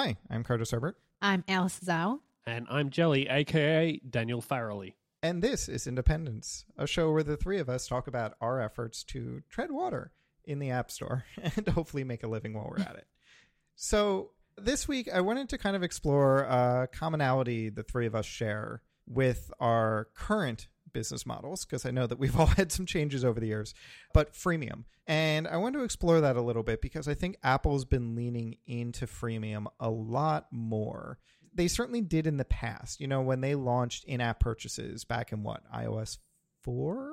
Hi, I'm Curtis Herbert, I'm Alice Zhao. And I'm Jelly, aka Daniel Farrelly. and this is Independence, a show where the three of us talk about our efforts to tread water in the App Store and hopefully make a living while we're at it. So, this week I wanted to kind of explore a commonality the three of us share with our current business models because I know that we've all had some changes over the years, but freemium. And I want to explore that a little bit because I think Apple's been leaning into freemium a lot more. They certainly did in the past, you know, when they launched in app purchases back in what, iOS 4,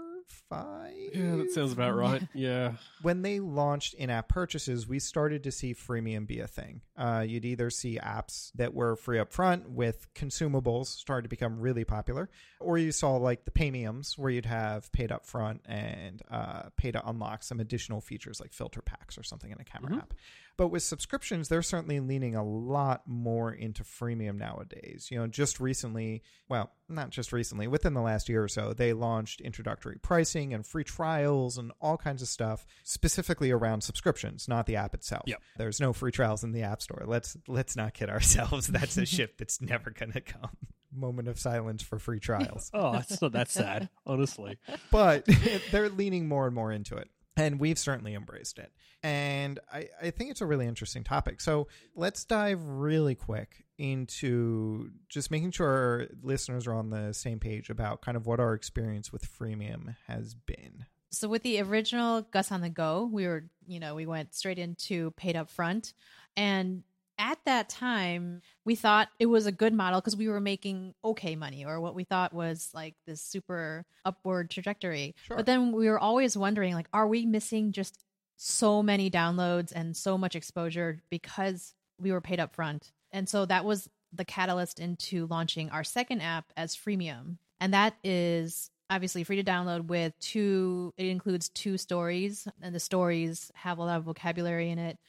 5? Yeah, that sounds about right. Yeah. when they launched in-app purchases, we started to see freemium be a thing. Uh, you'd either see apps that were free up front with consumables started to become really popular, or you saw like the paymiums where you'd have paid up front and uh, pay to unlock some additional features like filter packs or something in a camera Mhm. app. But with subscriptions, they're certainly leaning a lot more into freemium nowadays. You know, just recently, well, not just recently, within the last year or so, they launched introductory pricing and free trials and all kinds of stuff specifically around subscriptions, not the app itself. Yep. There's no free trials in the App Store. Let's let's not kid ourselves. That's a shift that's never going to come. Moment of silence for free trials Oh, it's not that sad, honestly. but they're leaning more and more into it. And we've certainly embraced it. And I, I think it's a really interesting topic. So let's dive really quick into just making sure our listeners are on the same page about kind of what our experience with freemium has been. So with the original Gus on the Go, we were, you know, we went straight into paid up front. And at that time, we thought it was a good model because we were making okay money or what we thought was like this super upward trajectory. Sure. But then we were always wondering like are we missing just so many downloads and so much exposure because we were paid up front. And so that was the catalyst into launching our second app as freemium. And that is obviously free to download with two it includes two stories and the stories have a lot of vocabulary in it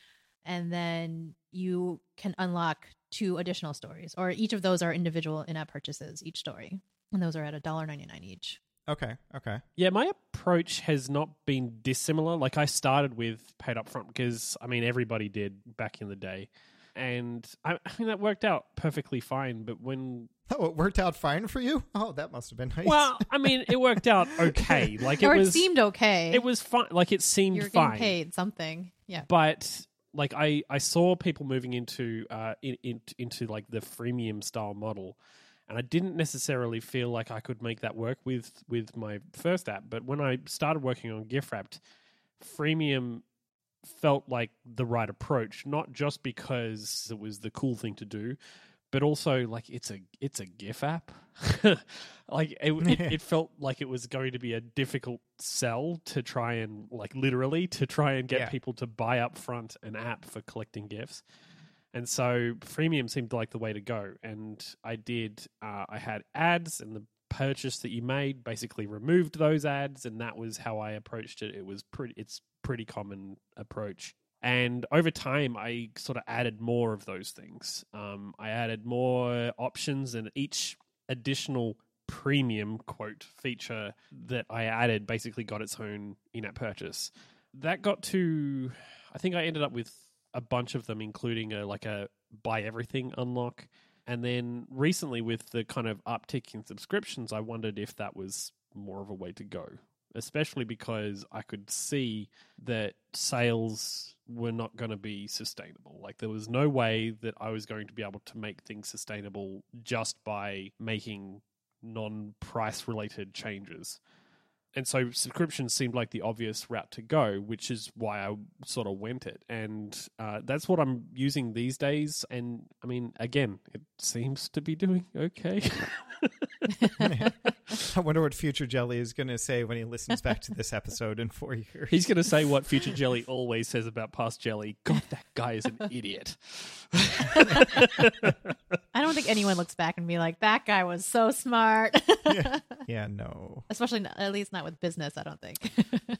and then you can unlock two additional stories or each of those are individual in-app purchases each story and those are at $1.99 each Okay. Okay. Yeah, my approach has not been dissimilar. Like, I started with paid up front because, I mean, everybody did back in the day. And I, I mean, that worked out perfectly fine. But when, Oh, it worked out fine for you? Oh, that must have been nice. well, I mean, it worked out okay. Like, it or was, it seemed okay it was fine. Like, it seemed you're fine. getting paid something yeah but like I, I saw people moving into uh in, in, into like the freemium style model and I didn't necessarily feel like I could make that work with with my first app but when I started working on GIFwrapped freemium felt like the right approach not just because it was the cool thing to do but also like it's a it's a GIF app. like it, it, it felt like it was going to be a difficult sell to try and like literally to try and get Yeah. people to buy up front an app for collecting gifts. And so freemium seemed like the way to go. And I did. Uh, I had ads, and the purchase that you made basically removed those ads, and that was how I approached it. It was pretty. It's pretty common approach. And over time, I sort of added more of those things. Um, I added more options, and each additional premium quote feature that I added basically got its own in-app purchase. That got to, I think I ended up with a bunch of them, including a like a buy everything unlock. And then recently, with the kind of uptick in subscriptions, I wondered if that was more of a way to go, especially because I could see that sales were not going to be sustainable. Like, there was no way that I was going to be able to make things sustainable just by making non price related changes. And so subscriptions seemed like the obvious route to go, which is why I sort of went it. And uh, that's what I'm using these days. And I mean, again, it seems to be doing okay. I wonder what future Jelly is going to say when he listens back to this episode in four years. He's going to say what Future Jelly always says about past Jelly. God, that guy is an idiot. I don't think anyone looks back and be like, that guy was so smart. yeah. yeah, no. Especially, not, at least not with business, I don't think.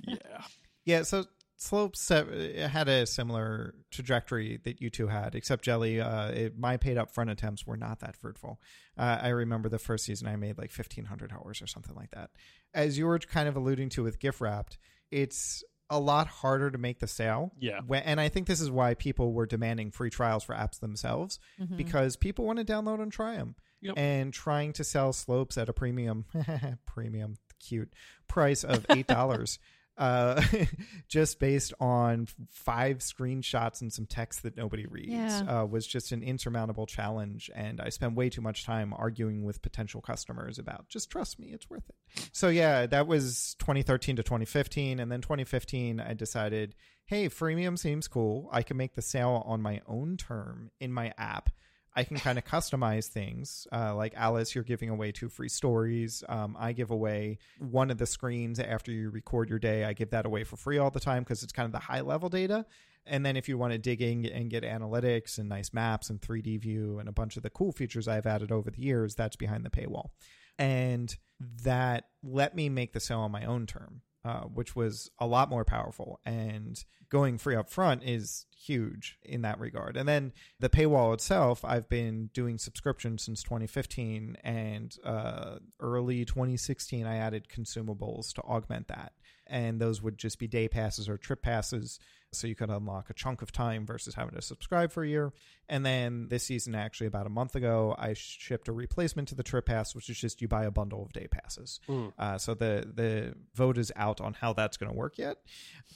Yeah. Yeah, so Slopes uh, had a similar trajectory that you two had, except Jelly, uh, it, my paid up front attempts were not that fruitful. Uh, I remember the first season I made like 1,500 hours or something like that. As you were kind of alluding to with GIFwrapped, it's a lot harder to make the sale. Yeah. When- And I think this is why people were demanding free trials for apps themselves Mhm. because people want to download and try them. Yep. And trying to sell slopes at a premium, premium, cute price of $8. Uh, just based on five screenshots and some text that nobody reads Yeah. uh, was just an insurmountable challenge. And I spent way too much time arguing with potential customers about just trust me, it's worth it. So, yeah, that was 2013 to 2015. And then 2015, I decided, hey, freemium seems cool. I can make the sale on my own term in my app. I can kind of customize things. Uh, like Alice, you're giving away two free stories. Um, I give away one of the screens after you record your day. I give that away for free all the time because it's kind of the high level data. And then if you want to dig in and get analytics and nice maps and 3D view and a bunch of the cool features I've added over the years, that's behind the paywall. And that let me make the sale on my own term. Uh, which was a lot more powerful. And going free up front is huge in that regard. And then the paywall itself, I've been doing subscriptions since 2015, and uh, early 2016, I added consumables to augment that. And those would just be day passes or trip passes. So you could unlock a chunk of time versus having to subscribe for a year. And then this season, actually, about a month ago, I shipped a replacement to the trip pass, which is just you buy a bundle of day passes. Mm. Uh, so the the vote is out on how that's going to work yet,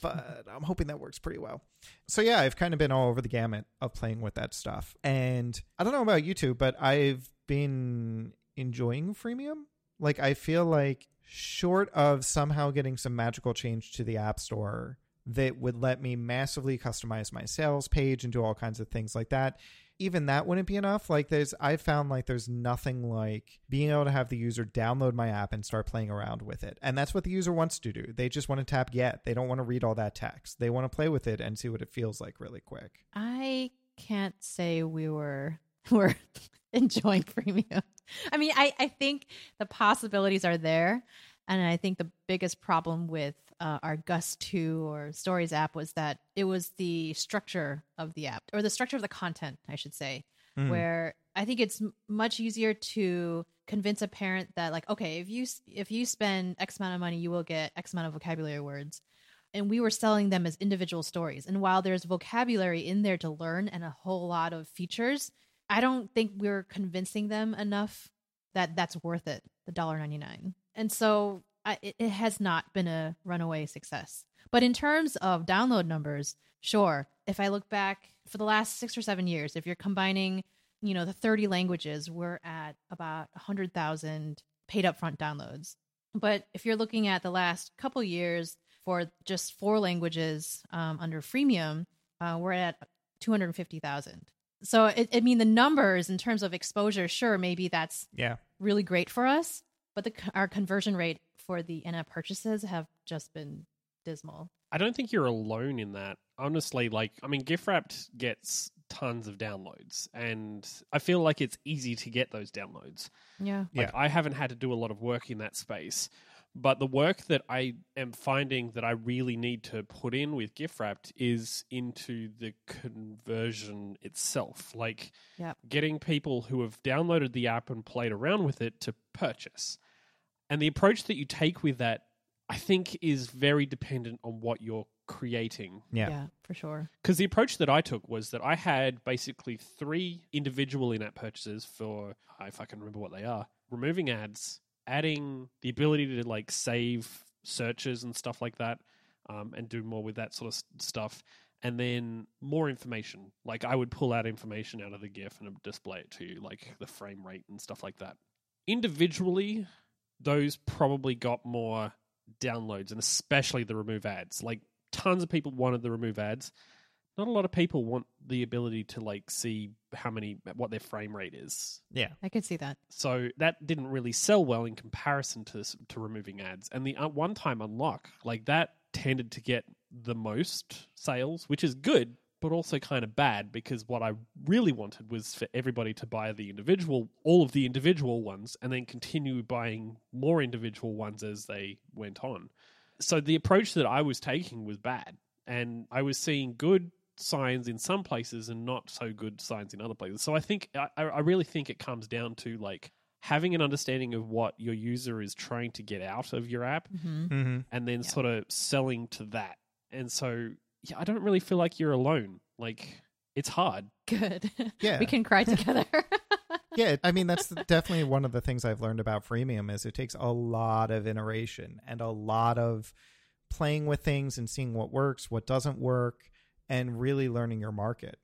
but I'm hoping that works pretty well. So yeah, I've kind of been all over the gamut of playing with that stuff, and I don't know about you two, but I've been enjoying freemium. Like I feel like short of somehow getting some magical change to the app store that would let me massively customize my sales page and do all kinds of things like that even that wouldn't be enough. Like there's I found like there's nothing like being able to have the user download my app and start playing around with it. And that's what the user wants to do. They just want to tap get. They don't want to read all that text. They want to play with it and see what it feels like really quick. I can't say we were were enjoying premium. I mean, I, I think the possibilities are there. And I think the biggest problem with uh, our Gus 2 or Stories app was that it was the structure of the app, or the structure of the content, I should say, Mm. where I think it's much easier to convince a parent that, like, okay, if you if you spend X amount of money, you will get X amount of vocabulary words. And we were selling them as individual stories. And while there's vocabulary in there to learn and a whole lot of features, I don't think we are convincing them enough that that's worth it, the $1.99. And so I, it, it has not been a runaway success. But in terms of download numbers, sure. If I look back for the last six or seven years, if you're combining, you know, the 30 languages, we're at about 100,000 paid upfront downloads. But if you're looking at the last couple years for just four languages um, under freemium, uh, we're at 250,000. So, it, I mean, the numbers in terms of exposure, sure, maybe that's Yeah. really great for us, but the our conversion rate for the in-app purchases have just been dismal. I don't think you're alone in that. Honestly, like I mean, GIFwrapped gets tons of downloads, and I feel like it's easy to get those downloads. Yeah. Yeah. I haven't had to do a lot of work in that space. But the work that I am finding that I really need to put in with GIFwrapped is into the conversion itself. Like Yep. getting people who have downloaded the app and played around with it to purchase. And the approach that you take with that, I think, is very dependent on what you're creating Yeah. yeah for sure. because the approach that I took was that I had basically three individual in app purchases for, if I can remember what they are, removing ads, adding the ability to like save searches and stuff like that, um, and do more with that sort of stuff. And then more information. Like I would pull out information out of the GIF and display it to you, like the frame rate and stuff like that. Individually, those probably got more downloads, and especially the remove ads. Like tons of people wanted the remove ads. Not a lot of people want the ability to like see how many what their frame rate is. Yeah. I could see that. So that didn't really sell well in comparison to to removing ads. And the uh, one time unlock like that tended to get the most sales, which is good, but also kind of bad because what I really wanted was for everybody to buy the individual, all of the individual ones, and then continue buying more individual ones as they went on. So the approach that I was taking was bad, and I was seeing good signs in some places and not so good signs in other places. So I think I, I really think it comes down to like having an understanding of what your user is trying to get out of your app hmm Mm-hmm. and then Yeah. sort of selling to that And so, yeah, I don't really feel like you're alone. Like, it's hard. Good. Yeah. we can cry together. yeah, I mean that's definitely one of the things I've learned about freemium is it takes a lot of iteration and a lot of playing with things and seeing what works, what doesn't work, and really learning your market.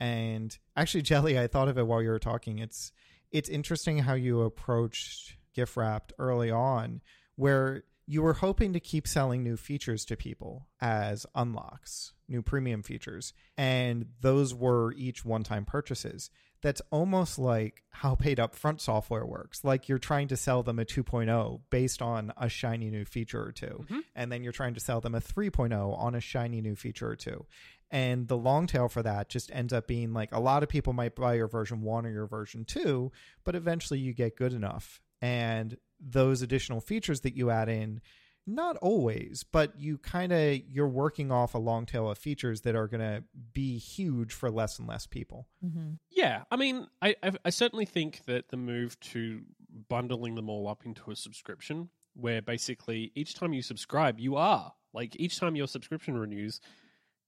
And actually, Jelly, I thought of it while you were talking. It's it's interesting how you approached GIFwrapped early on, where you were hoping to keep selling new features to people as unlocks, new premium features, and those were each one time purchases. That's almost like how paid upfront software works. Like you're trying to sell them a 2.0 based on a shiny new feature or 2 Mhm. and then you're trying to sell them a 3.0 on a shiny new feature or two. And the long tail for that just ends up being like a lot of people might buy your version one or your version two, but eventually you get good enough. And those additional features that you add in, not always, but you kind of you're working off a long tail of features that are going to be huge for less and less people. hmm Yeah, I mean, I, I I certainly think that the move to bundling them all up into a subscription, where basically each time you subscribe, you are like each time your subscription renews,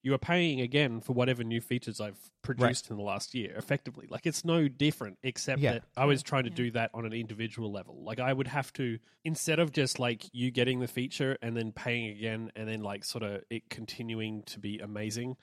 you are paying again for whatever new features I've produced in the last year. Effectively, like it's no different, except Yeah. that I was trying to Yeah. do that on an individual level. Like I would have to instead of just like you getting the feature and then paying again, and then like sort of it continuing to be amazing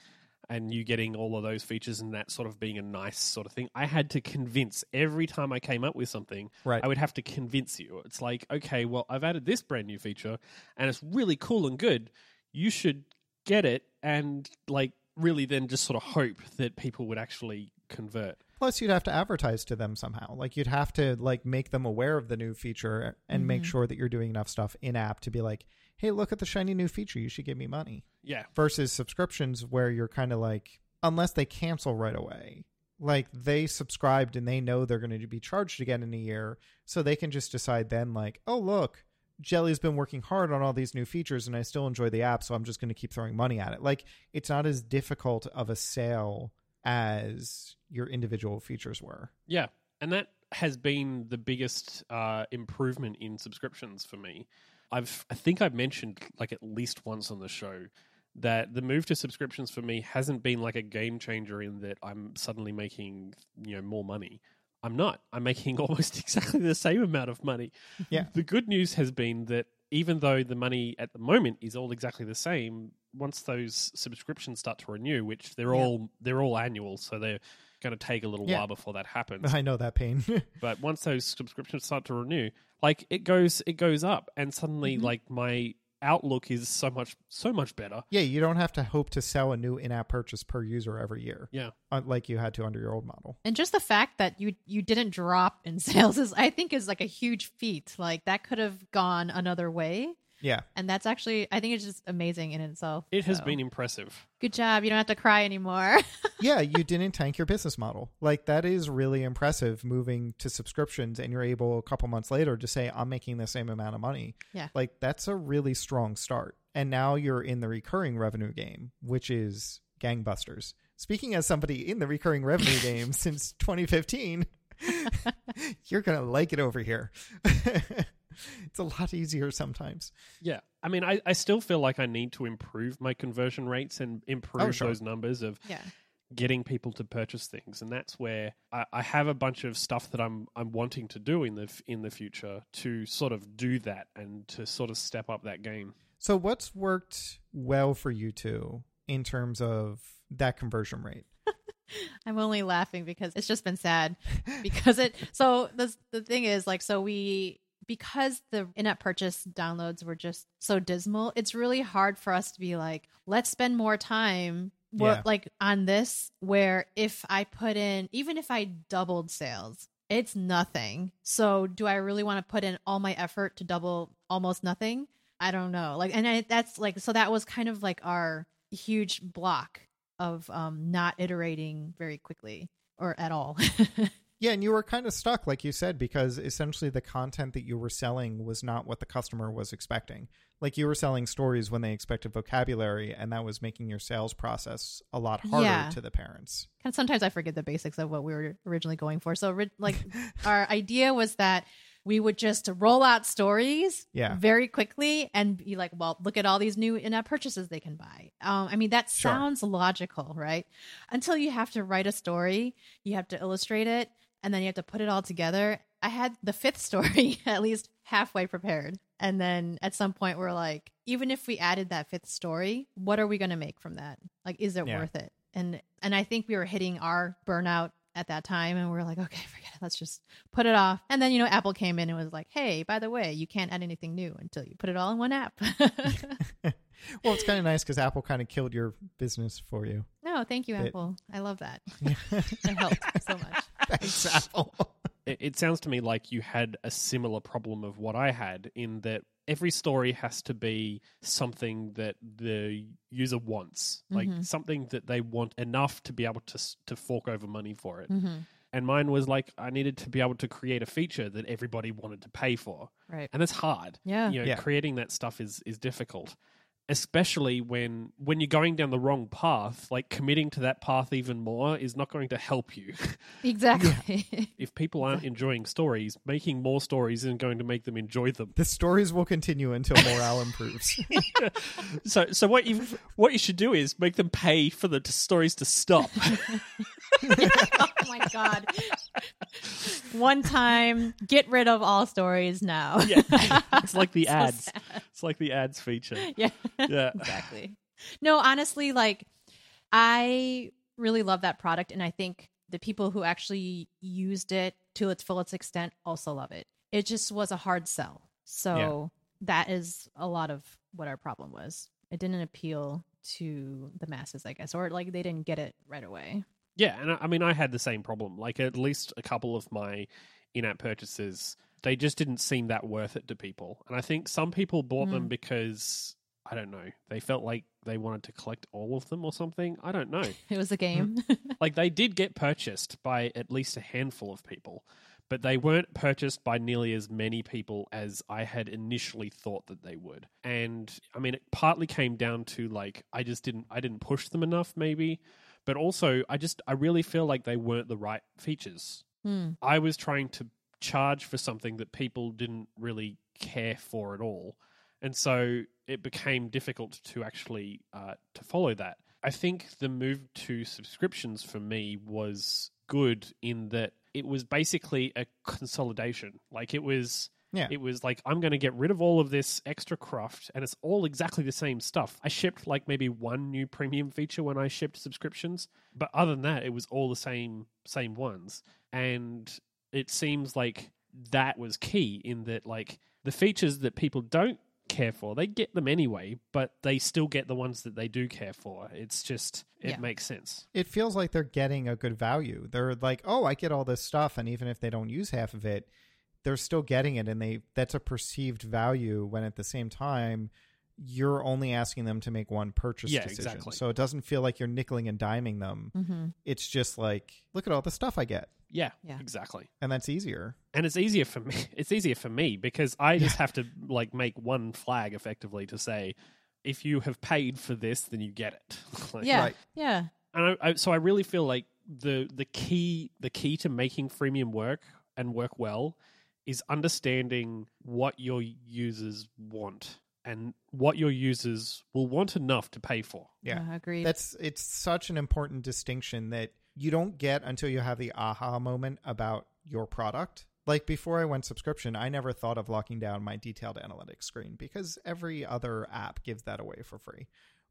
and you getting all of those features and that sort of being a nice sort of thing. I had to convince every time I came up with something, Right. I would have to convince you. It's like, okay, well, I've added this brand new feature and it's really cool and good. You should get it and like really then just sort of hope that people would actually convert. Plus, you'd have to advertise to them somehow. Like you'd have to like make them aware of the new feature and make Mhm. sure that you're doing enough stuff in app to be like, "Hey, look at the shiny new feature. You should give me money." Yeah. Versus subscriptions where you're kind of like, unless they cancel right away, like they subscribed and they know they're going to be charged again in a year, so they can just decide then like, "Oh, look, Jelly's been working hard on all these new features and I still enjoy the app, so I'm just going to keep throwing money at it." Like it's not as difficult of a sale as your individual features were. Yeah, and that has been the biggest uh, improvement in subscriptions for me. I've I think I've mentioned like at least once on the show that the move to subscriptions for me hasn't been like a game changer in that I'm suddenly making you know more money. I'm not. I'm making almost exactly the same amount of money. Yeah. The good news has been that even though the money at the moment is all exactly the same, once those subscriptions start to renew, which they're Yeah. all they're all annual, so they're going to take a little Yeah. while before that happens. I know that pain. but once those subscriptions start to renew, like it goes it goes up, and suddenly Mhm. like my outlook is so much so much better. yeah, you don't have to hope to sell a new in-app purchase per user every year. Yeah. uh, like you had to under your old model. And just the fact that you you didn't drop in sales is I think is like a huge feat. Like that could have gone another way. Yeah, And that's actually I think it's just amazing in itself. It has So, been impressive. good job. You don't have to cry anymore. yeah, you didn't tank your business model. Like that is really impressive. Moving to subscriptions, and you're able a couple months later to say, "I'm making the same amount of money." Yeah. like that's a really strong start. And now you're in the recurring revenue game, which is gangbusters. Speaking as somebody in the recurring revenue game since 2015, you're gonna like it over here. it's a lot easier sometimes. Yeah. I mean, I, I still feel like I need to improve my conversion rates and improve Oh, sure. those numbers of yeah. getting people to purchase things, and that's where I, I have a bunch of stuff that I'm I'm wanting to do in the in the future to sort of do that and to sort of step up that game. So, what's worked well for you two in terms of that conversion rate? I'm only laughing because it's just been sad because it so the the thing is like so we because the in-app purchase downloads were just so dismal it's really hard for us to be like let's spend more time Yeah. like on this where if I put in even if I doubled sales it's nothing so do I really want to put in all my effort to double almost nothing I don't know like and I, that's like so that was kind of like our huge block of um not iterating very quickly or at all. Yeah, and you were kind of stuck, like you said, because essentially the content that you were selling was not what the customer was expecting. Like you were selling stories when they expected vocabulary, and that was making your sales process a lot harder Yeah. to the parents. and sometimes I forget the basics of what we were originally going for. So like our idea was that we would just roll out stories Yeah. very quickly and be like, well, look at all these new in-app purchases they can buy. Um, I mean, that Sure. sounds logical, right? Until you have to write a story, you have to illustrate it, and then you have to put it all together. I had the fifth story at least halfway prepared. And then at some point we're like, even if we added that fifth story, what are we going to make from that? Like, is it Yeah. worth it? And and I think we were hitting our burnout at that time and we are like, okay, forget it. Let's just put it off. And then, you know, Apple came in and was like, hey, by the way, you can't add anything new until you put it all in one app. well, it's kind of nice because Apple kind of killed your business for you. no, thank you, It- Apple. I love that. It helped so much. Thanks, Apple. it, it sounds to me like you had a similar problem of what I had in that every story has to be something that the user wants, like Mhm. something that they want enough to be able to to fork over money for it. hmm And mine was like I needed to be able to create a feature that everybody wanted to pay for, Right. and that's hard. Yeah. You know, Yeah. creating that stuff is is difficult. Especially when when you're going down the wrong path, like committing to that path even more is not going to help you. Exactly. if people aren't enjoying stories, making more stories isn't going to make them enjoy them. The stories will continue until morale improves. So, so what you what you should do is make them pay for the t- stories to stop. oh my god. One time, get rid of all stories now. yeah, it's like the So ads. sad. It's like the ads feature. Yeah. Yeah, exactly. No, honestly, like I really love that product, and I think the people who actually used it to its fullest extent also love it. It just was a hard sell. So that is a lot of what our problem was. It didn't appeal to the masses, I guess, or like they didn't get it right away. yeah, and I, I mean, I had the same problem. Like at least a couple of my in-app purchases, they just didn't seem that worth it to people. And I think some people bought them because I don't know, they felt like they wanted to collect all of them or something. I don't know. It was a game. like they did get purchased by at least a handful of people but they weren't purchased by nearly as many people as I had initially thought that they would. And I mean it partly came down to like I just didn't I didn't push them enough maybe, but also I just I really feel like they weren't the right features. Hmm. I was trying to charge for something that people didn't really care for at all. And so it became difficult to actually uh, to follow that. I think the move to subscriptions for me was good in that it was basically a consolidation. Like it was Yeah. it was like I'm going to get rid of all of this extra craft and it's all exactly the same stuff. I shipped like maybe one new premium feature when I shipped subscriptions, but other than that it was all the same same ones. And it seems like that was key in that like the features that people don't care for, they get them anyway, but they still get the ones that they do care for. It's just it Yeah. makes sense. it feels like they're getting a good value. They're like, "Oh, I get all this stuff," and even if they don't use half of it, they're still getting it, and they that's a perceived value. When at the same time, you're only asking them to make one purchase Yeah, decision, exactly. so it doesn't feel like you're nickeling and diming them. hmm It's just like, look at all the stuff I get, Yeah, Yeah. exactly. and that's easier. and it's easier for me it's easier for me because i just have to like make one flag effectively to say if you have paid for this then you get it Like, Yeah. Right. Yeah. and I, I, so i really feel like the the key the key to making freemium work and work well is understanding what your users want and what your users will want enough to pay for Yeah. Uh, agreed. That's it's such an important distinction that you don't get until you have the aha moment about your product. Like before I went subscription, I never thought of locking down my detailed analytics screen because every other app gives that away for free.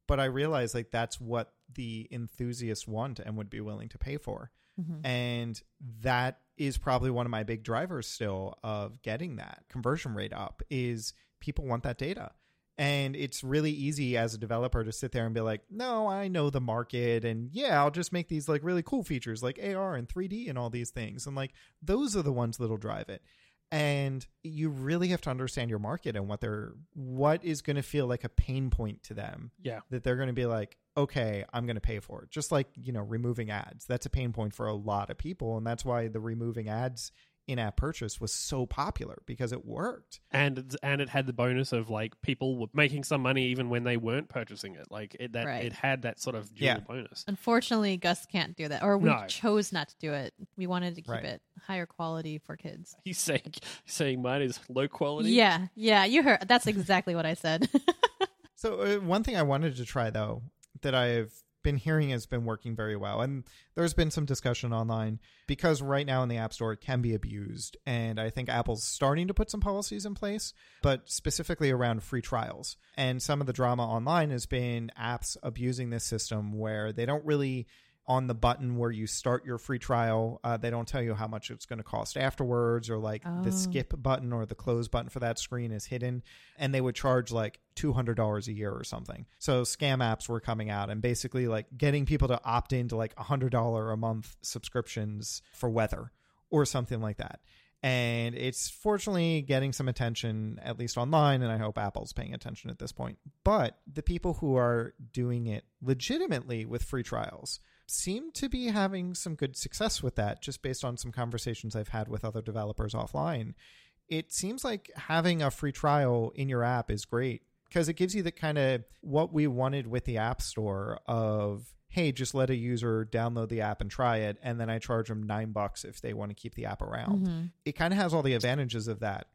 But I realized like that's what the enthusiasts want and would be willing to pay for. Mhm. And that is probably one of my big drivers still of getting that conversion rate up is people want that data. And it's really easy as a developer to sit there and be like, no, I know the market. And yeah, I'll just make these like really cool features like AR and 3D and all these things. And like those are the ones that'll drive it. And you really have to understand your market and what they're, what is going to feel like a pain point to them yeah that they're going to be like, okay, I'm going to pay for it. Just like, you know, removing ads. That's a pain point for a lot of people. And that's why the removing ads in-app purchase was so popular because it worked. and and it had the bonus of like people were making some money even when they weren't purchasing it. Like it that Right. it had that sort of dual Yeah. bonus. Unfortunately, Gus can't do that, or we No. chose not to do it. We wanted to keep Right. it higher quality for kids. He's saying he's saying mine is low quality. Yeah, yeah, you heard. That's exactly what I said. So uh, one thing I wanted to try though that I've been hearing has been working very well, and there's been some discussion online because right now in the App Store it can be abused, and I think Apple's starting to put some policies in place, but specifically around free trials. And some of the drama online has been apps abusing this system where they don't really on the button where you start your free trial, uh, they don't tell you how much it's going to cost afterwards, or like the Oh. skip button or the close button for that screen is hidden, and they would charge like two hundred dollars a year or something. So scam apps were coming out and basically like getting people to opt into like a hundred dollar a month subscriptions for weather or something like that. And it's fortunately getting some attention, at least online, and I hope Apple's paying attention at this point. But the people who are doing it legitimately with free trials seem to be having some good success with that, just based on some conversations I've had with other developers offline. It seems like having a free trial in your app is great because it gives you the kind of what we wanted with the App Store of hey, just let a user download the app and try it, and then I charge them nine bucks if they want to keep the app around. Mhm. It kind of has all the advantages of that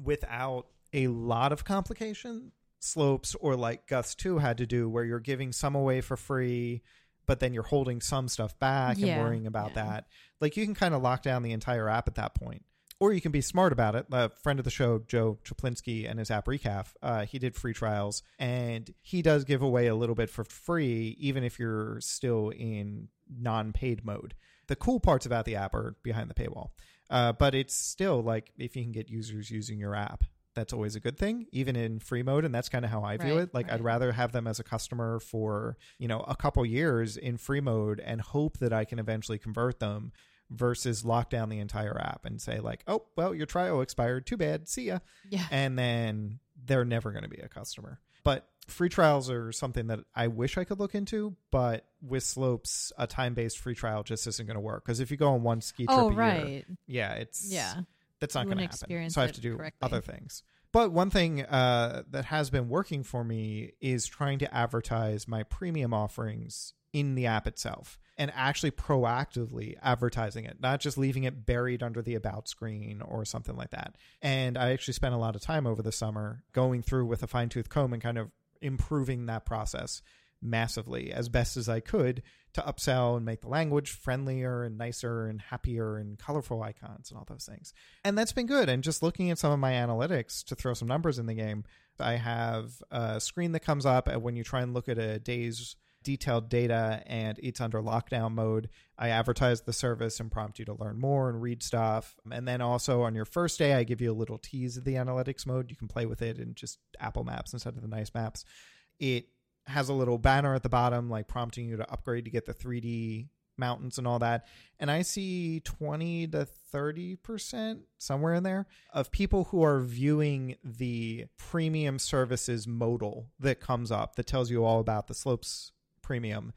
without a lot of complication slopes or like Gus 2 had to do where you're giving some away for free but then you're holding some stuff back Yeah, and worrying about yeah. that. Like you can kind of lock down the entire app at that point. Or you can be smart about it. A friend of the show Joe Cieplinski and his app recap uh, he did free trials and he does give away a little bit for free even if you're still in non-paid mode. The cool parts about the app are behind the paywall uh, but it's still like if you can get users using your app that's always a good thing even in free mode and that's kind of how i view Right, it like i'd rather have them as a customer for you know a couple years in free mode and hope that i can eventually convert them versus lock down the entire app and say like oh well your trial expired too bad see ya Yeah. and then they're never going to be a customer but free trials are something that i wish i could look into but with slopes a time-based free trial just isn't going to work because if you go on one ski trip Oh, a year, right. yeah it's Yeah. That's not going to happen. experience So I have to do correctly. other things. But one thing uh, that has been working for me is trying to advertise my premium offerings in the app itself and actually proactively advertising it, not just leaving it buried under the about screen or something like that. And I actually spent a lot of time over the summer going through with a fine tooth comb and kind of improving that process massively as best as I could to upsell and make the language friendlier and nicer and happier and colorful icons and all those things. And that's been good. And just looking at some of my analytics to throw some numbers in the game, I have a screen that comes up when you try and look at a day's detailed data and it's under lockdown mode. I advertise the service and prompt you to learn more and read stuff. And then also on your first day, I give you a little tease of the analytics mode. You can play with it in just Apple Maps instead of the nice maps. It has a little banner at the bottom, like prompting you to upgrade to get the 3D mountains and all that. And I see 20 to 30%, somewhere in there, of people who are viewing the premium services modal that comes up that tells you all about the slopes premium.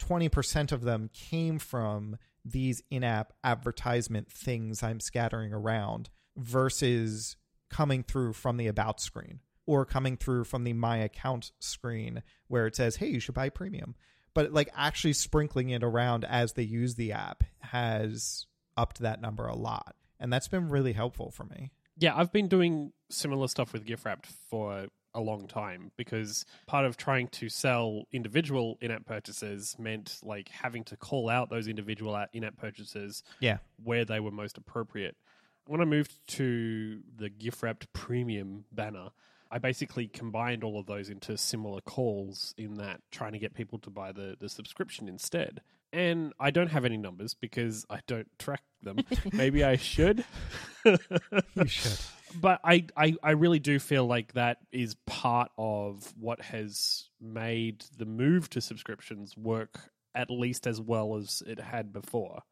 20% of them came from these in app advertisement things I'm scattering around versus coming through from the about screen or coming through from the my account screen where it says, hey, you should buy premium. But like actually sprinkling it around as they use the app has upped that number a lot. And that's been really helpful for me. Yeah, I've been doing similar stuff with GIFwrapped for a long time because part of trying to sell individual in-app purchases meant like having to call out those individual in-app purchases Yeah. where they were most appropriate. When I moved to the GIFwrapped premium banner, I basically combined all of those into similar calls in that trying to get people to buy the, the subscription instead. And I don't have any numbers because I don't track them. Maybe I should. You should. But I, I, I really do feel like that is part of what has made the move to subscriptions work at least as well as it had before.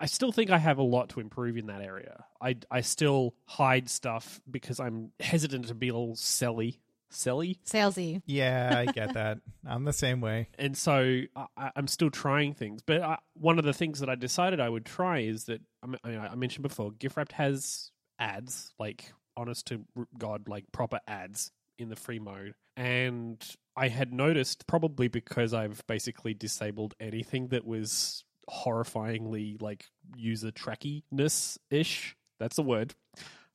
I still think I have a lot to improve in that area. I, I still hide stuff because I'm hesitant to be a little selly selly. Salesy. Yeah, I get that. I'm the same way. and so I, I'm still trying things. But I, one of the things that I decided I would try is that I, mean, I mentioned before, GIFwrapped has ads, like honest to God, like proper ads in the free mode, and I had noticed probably because I've basically disabled anything that was horrifyingly like user trackiness ish. That's the word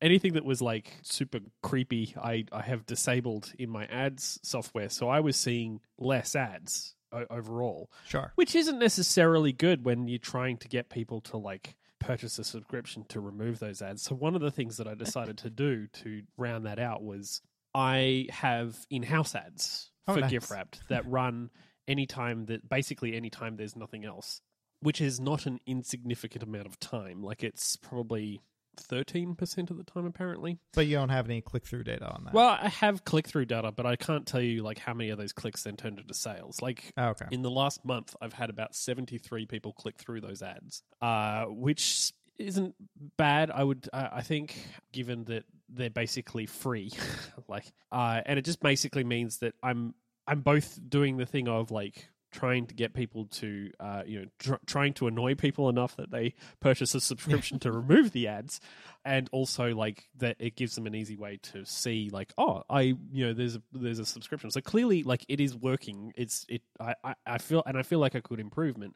anything that was like super creepy, I, I have disabled in my ads software. So I was seeing less ads o- overall, Sure. which isn't necessarily good when you're trying to get people to like purchase a subscription to remove those ads. So one of the things that I decided to do to round that out was I have in-house ads Oh, for nice. GIFwrapped that run anytime that basically anytime there's nothing else, which is not an insignificant amount of time. Like it's probably 13% of the time apparently. But you don't have any click through data on that. Well, I have click through data, but I can't tell you like how many of those clicks then turned into sales. Like Oh, okay. in the last month, I've had about 73 people click through those ads, uh, which isn't bad. I would, uh, I think, given that they're basically free, like, uh, and it just basically means that I'm, I'm both doing the thing of like trying to get people to, uh, you know, tr- trying to annoy people enough that they purchase a subscription to remove the ads, and also like that it gives them an easy way to see like oh i you know there's a there's a subscription. So clearly like it is working. It's it i i, I feel and i feel like a good improvement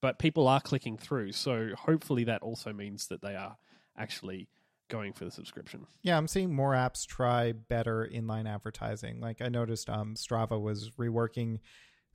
but people are clicking through. So hopefully that also means that they are actually going for the subscription. Yeah, I'm seeing more apps try better inline advertising. Like I noticed um Strava was reworking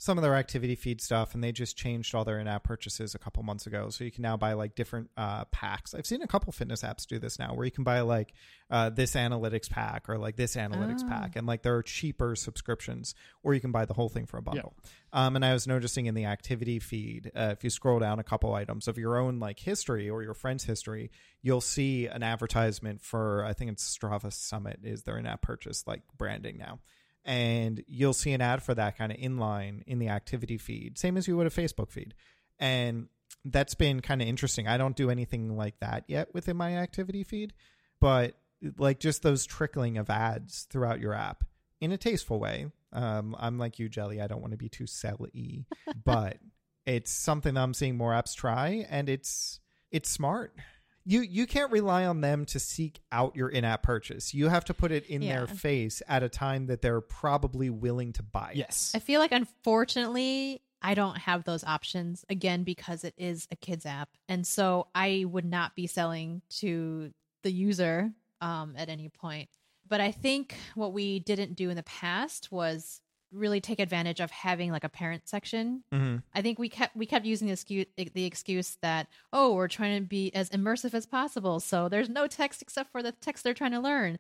some of their activity feed stuff and they just changed all their in-app purchases a couple months ago. So you can now buy like different uh, packs. I've seen a couple fitness apps do this now where you can buy like uh, this analytics pack or like this analytics Oh. pack and like there are cheaper subscriptions or you can buy the whole thing for a bundle. Um, and i was noticing in the activity feed uh, if you scroll down a couple items of your own like history or your friend's history you'll see an advertisement for i think it's strava summit is their in-app purchase like branding now and you'll see an ad for that kind of inline in the activity feed, same as you would a Facebook feed. And that's been kind of interesting. I don't do anything like that yet within my activity feed, but like just those trickling of ads throughout your app in a tasteful way. Um, I'm like you, Jelly. I don't want to be too selly, but it's something I'm seeing more apps try, and it's it's smart. You you can't rely on them to seek out your in-app purchase. You have to put it in their face at a time that they're probably willing to buy. it. yes I feel like unfortunately I don't have those options again because it is a kids app. And so I would not be selling to the user um, at any point. But I think what we didn't do in the past was really take advantage of having like a parent section. Mhm. I think we kept we kept using the excuse, the excuse that oh we're trying to be as immersive as possible, so there's no text except for the text they're trying to learn,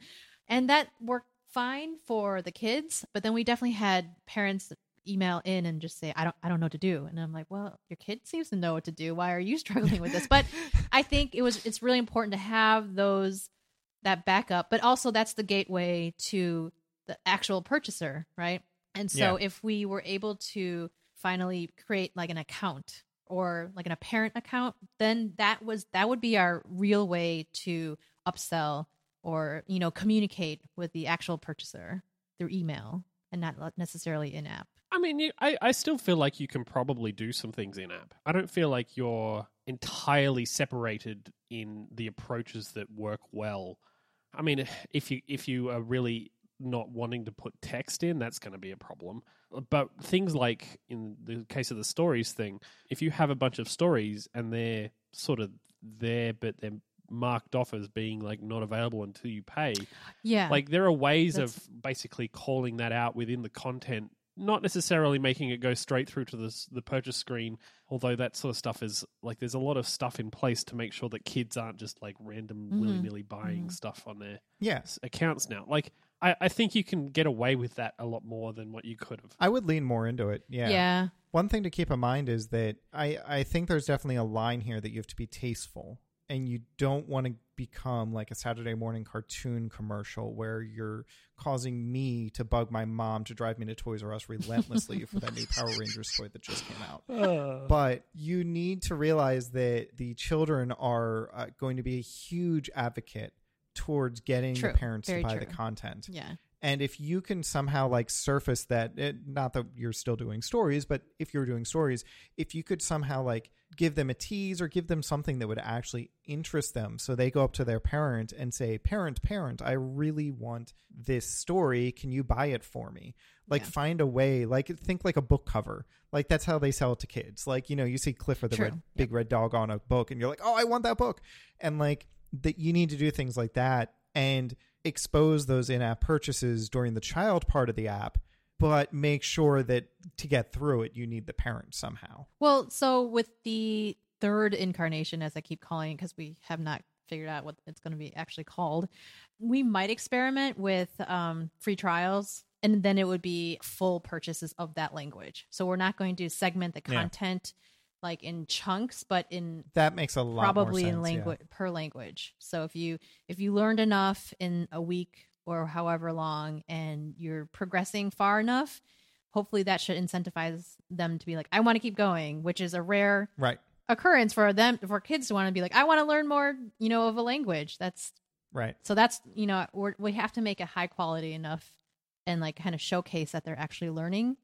and that worked fine for the kids. But then we definitely had parents email in and just say I don't I don't know what to do, and I'm like, well, your kid seems to know what to do. Why are you struggling with this? But I think it was it's really important to have those that backup, but also that's the gateway to the actual purchaser, right? And so if we were able to finally create like an account or like an apparent account, then that was that would be our real way to upsell or you know communicate with the actual purchaser through email and not necessarily in app. I mean, you, I, I still feel like you can probably do some things in app. I don't feel like you're entirely separated in the approaches that work well. I mean, if you if you are really not wanting to put text in, that's going to be a problem. But things like in the case of the stories thing, if you have a bunch of stories and they're sort of there, but they're marked off as being like not available until you pay, Yeah, like there are ways That's- of basically calling that out within the content not necessarily making it go straight through to the the purchase screen although that sort of stuff is like there's a lot of stuff in place to make sure that kids aren't just like random Mhm. willy-nilly buying Mhm. stuff on their Yes. accounts now like I, I think you can get away with that a lot more than what you could have I would lean more into it. Yeah. yeah, One thing to keep in mind is that I, I think there's definitely a line here that you have to be tasteful and you don't want to become like a Saturday morning cartoon commercial where you're causing me to bug my mom to drive me to Toys R Us relentlessly for that new Power Rangers toy that just came out. But you need to realize that the children are uh, going to be a huge advocate towards getting True. the parents Very to buy the content yeah. And if you can somehow like surface that, it, not that you're still doing stories, but if you're doing stories, if you could somehow like give them a tease or give them something that would actually interest them. So they go up to their parent and say, Parent, parent, I really want this story. Can you buy it for me? Like Yeah. find a way, like think like a book cover. Like that's how they sell it to kids. Like, you know, you see Clifford the True. red, big red dog on a book and you're like, oh, I want that book. And like that you need to do things like that and expose those in-app purchases during the child part of the app but make sure that to get through it you need the parent somehow Well, so with the third incarnation, as I keep calling it, because we have not figured out what it's going to be actually called, we might experiment with um, free trials. And then it would be full purchases of that language. So we're not going to segment the Yeah. Like in chunks, but in that makes a lot probably more in sense, yeah. language per language. So if you if you learned enough in a week or however long and you're progressing far enough, hopefully that should incentivize them to be like I want to keep going, which is a rare right occurrence for them for kids to want to be like I want to learn more, you know, of a language. That's right so that's, you know, we're, we have to make it high quality enough and like kind of showcase that they're actually learning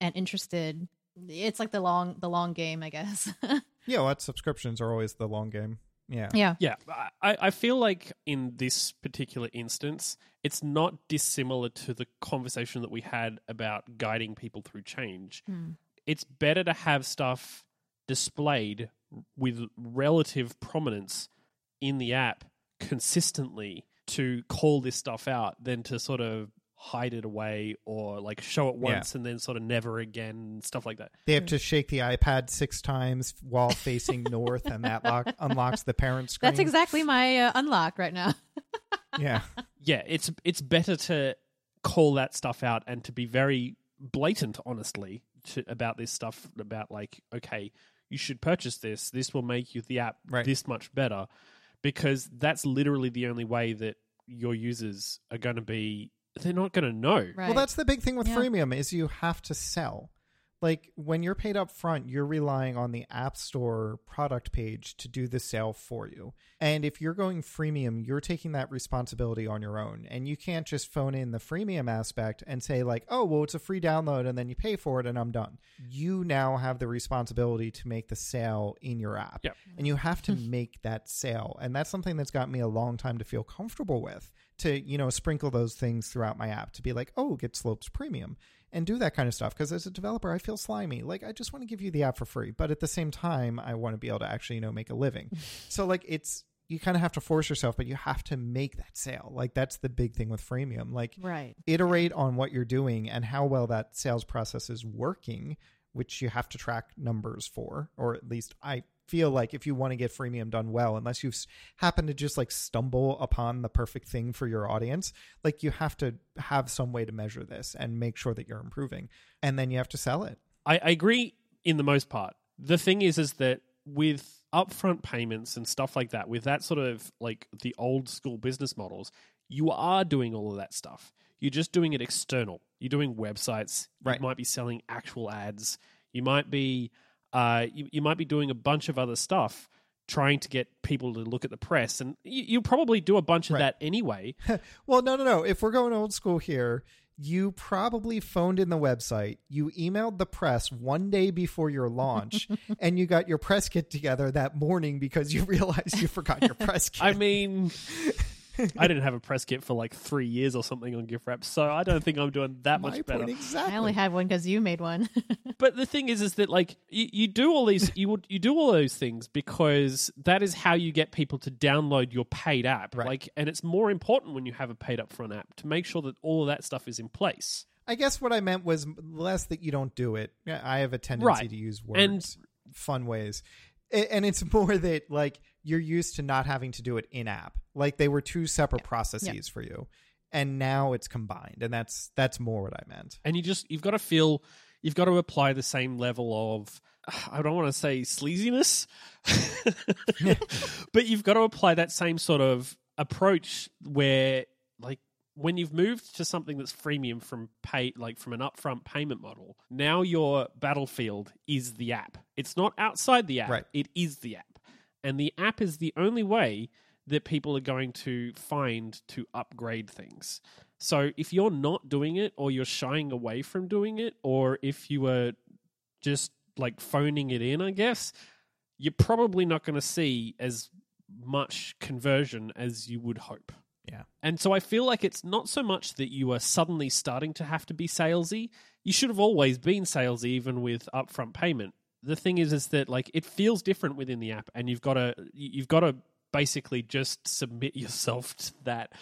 and interested. It's like the long the long game, I guess. yeah what subscriptions are always the long game yeah yeah. Yeah, I, I feel like in this particular instance, it's not dissimilar to the conversation that we had about guiding people through change. Hmm. It's better to have stuff displayed with relative prominence in the app consistently to call this stuff out than to sort of hide it away or like show it Yeah. once and then sort of never again, stuff like that. they have to shake the ipad six times while facing north and that lock unlocks the parent screen That's exactly my uh, unlock right now. yeah yeah, it's it's better to call that stuff out and to be very blatant, honestly, to, about this stuff. About like, okay, you should purchase this. This will make you the app Right. this much better, because that's literally the only way that your users are going to be. They're not going to know. Right. Well, that's the big thing with Yeah. freemium is you have to sell. Like when you're paid up front, you're relying on the App Store product page to do the sale for you. And if you're going freemium, you're taking that responsibility on your own. And you can't just phone in the freemium aspect and say like, "Oh, well, it's a free download and then you pay for it and I'm done." You now have the responsibility to make the sale in your app. Yep. And you have to hmm. make that sale. And that's something that's got me a long time to feel comfortable with to, you know, sprinkle those things throughout my app to be like, "Oh, get Slopes Premium." And do that kind of stuff because as a developer i feel slimy. Like i just want to give you the app for free but at the same time i want to be able to actually you know make a living. So like it's you kind of have to force yourself but you have to make that sale. Like that's the big thing with freemium. Like right. iterate on what you're doing and how well that sales process is working which you have to track numbers for or at least i feel like if you want to get freemium done well unless you happen to just like stumble upon the perfect thing for your audience like you have to have some way to measure this and make sure that you're improving and then you have to sell it I, I agree in the most part. The thing is, is that with upfront payments and stuff like that, with that sort of like the old school business models, you are doing all of that stuff. You're just doing it external. You're doing websites. Right. You might be selling actual ads. You might be, uh, you, you might be doing a bunch of other stuff, trying to get people to look at the press, and you, you probably do a bunch of Right. that anyway. well no no no if we're going old school here you probably phoned in the website you emailed the press one day before your launch and you got your press kit together that morning because you realized you forgot your press kit I mean, I didn't have a press kit for like three years or something on GIFwrapped, so I don't think I'm doing that my much better. exactly I only had one because you made one. But the thing is, is that like you, you do all these, you would you do all those things because that is how you get people to download your paid app. Right. Like, and it's more important when you have a paid upfront app to make sure that all of that stuff is in place. I guess what I meant was less that you don't do it. Yeah, I have a tendency Right. to use words And- fun ways. A- And it's more that like you're used to not having to do it in app. Like they were two separate processes for you. And now it's combined. And that's that's more what I meant. and you just you've got to feel you've got to apply the same level of I don't want to say sleaziness, but you've got to apply that same sort of approach where like when you've moved to something that's freemium from pay like from an upfront payment model now your battlefield is the app it's not outside the app Right. it is the app and the app is the only way that people are going to find to upgrade things So if you're not doing it, or you're shying away from doing it, or if you were just like phoning it in, I guess, you're probably not going to see as much conversion as you would hope. Yeah. And so I feel like it's not so much that you are suddenly starting to have to be salesy. You should have always been salesy, even with upfront payment. The thing is, is that like it feels different within the app, and you've got to you've got to basically just submit yourself to that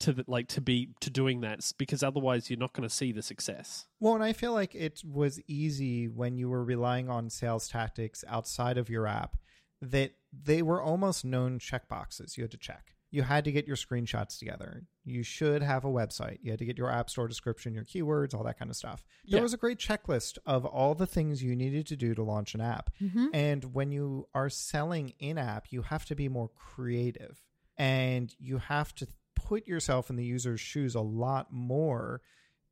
to the, like to be to doing that because otherwise you're not going to see the success. Well, and I feel like it was easy when you were relying on sales tactics outside of your app that they were almost known checkboxes you had to check. You had to get your screenshots together. You should have a website. You had to get your app store description, your keywords, all that kind of stuff. There Yeah. was a great checklist of all the things you needed to do to launch an app. Mhm. And when you are selling in app, you have to be more creative and you have to put yourself in the user's shoes a lot more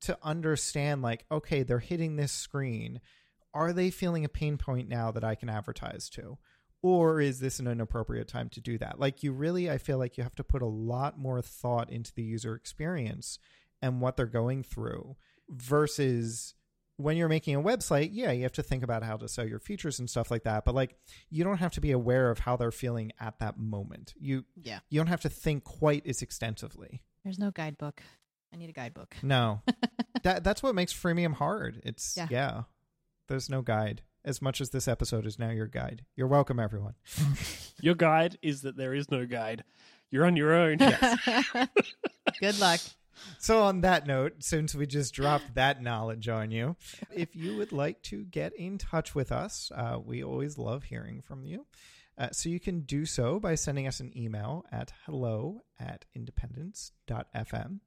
to understand, like, okay, they're hitting this screen. Are they feeling a pain point now that I can advertise to? Or is this an inappropriate time to do that? Like, you really, I feel like you have to put a lot more thought into the user experience and what they're going through versus when you're making a website, yeah, you have to think about how to sell your features and stuff like that. But like, you don't have to be aware of how they're feeling at that moment. You Yeah. you don't have to think quite as extensively. There's no guidebook. I need a guidebook. No, that that's what makes freemium hard. It's yeah. Yeah. There's no guide. As much as this episode is now your guide, you're welcome, everyone. Your guide is that there is no guide. You're on your own. Good luck. So, on that note, since we just dropped that knowledge on you, if you would like to get in touch with us, uh, we always love hearing from you. Uh, so, you can do so by sending us an email at hello at independence.fm,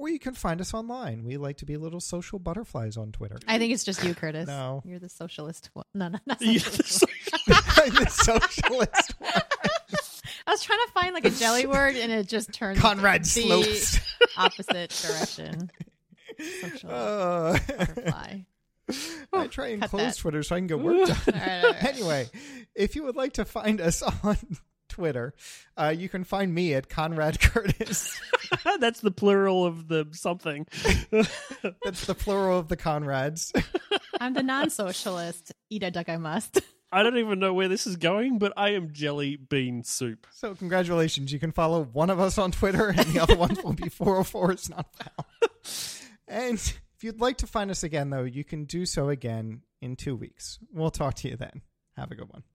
or you can find us online. We like to be little social butterflies on Twitter. I think it's just you, Curtis. No. You're the socialist one. No, no, not Yeah, socialist. the socialist one. I was trying to find like a jelly word and it just turned Conrad the Slopes. opposite direction. Social Uh, butterfly. I try and Cut close that. Twitter so I can get work done. All right, all right. anyway, if you would like to find us on Twitter, uh, you can find me at Conrad Curtis. That's the plural of the something. That's the plural of the Conrads. I'm the non-socialist. Eat a duck, I must. I don't even know where this is going, but I am jelly bean soup. So congratulations, you can follow one of us on Twitter, and the other ones will be 404 It's not found. And if you'd like to find us again, though, you can do so again in two weeks. We'll talk to you then. Have a good one.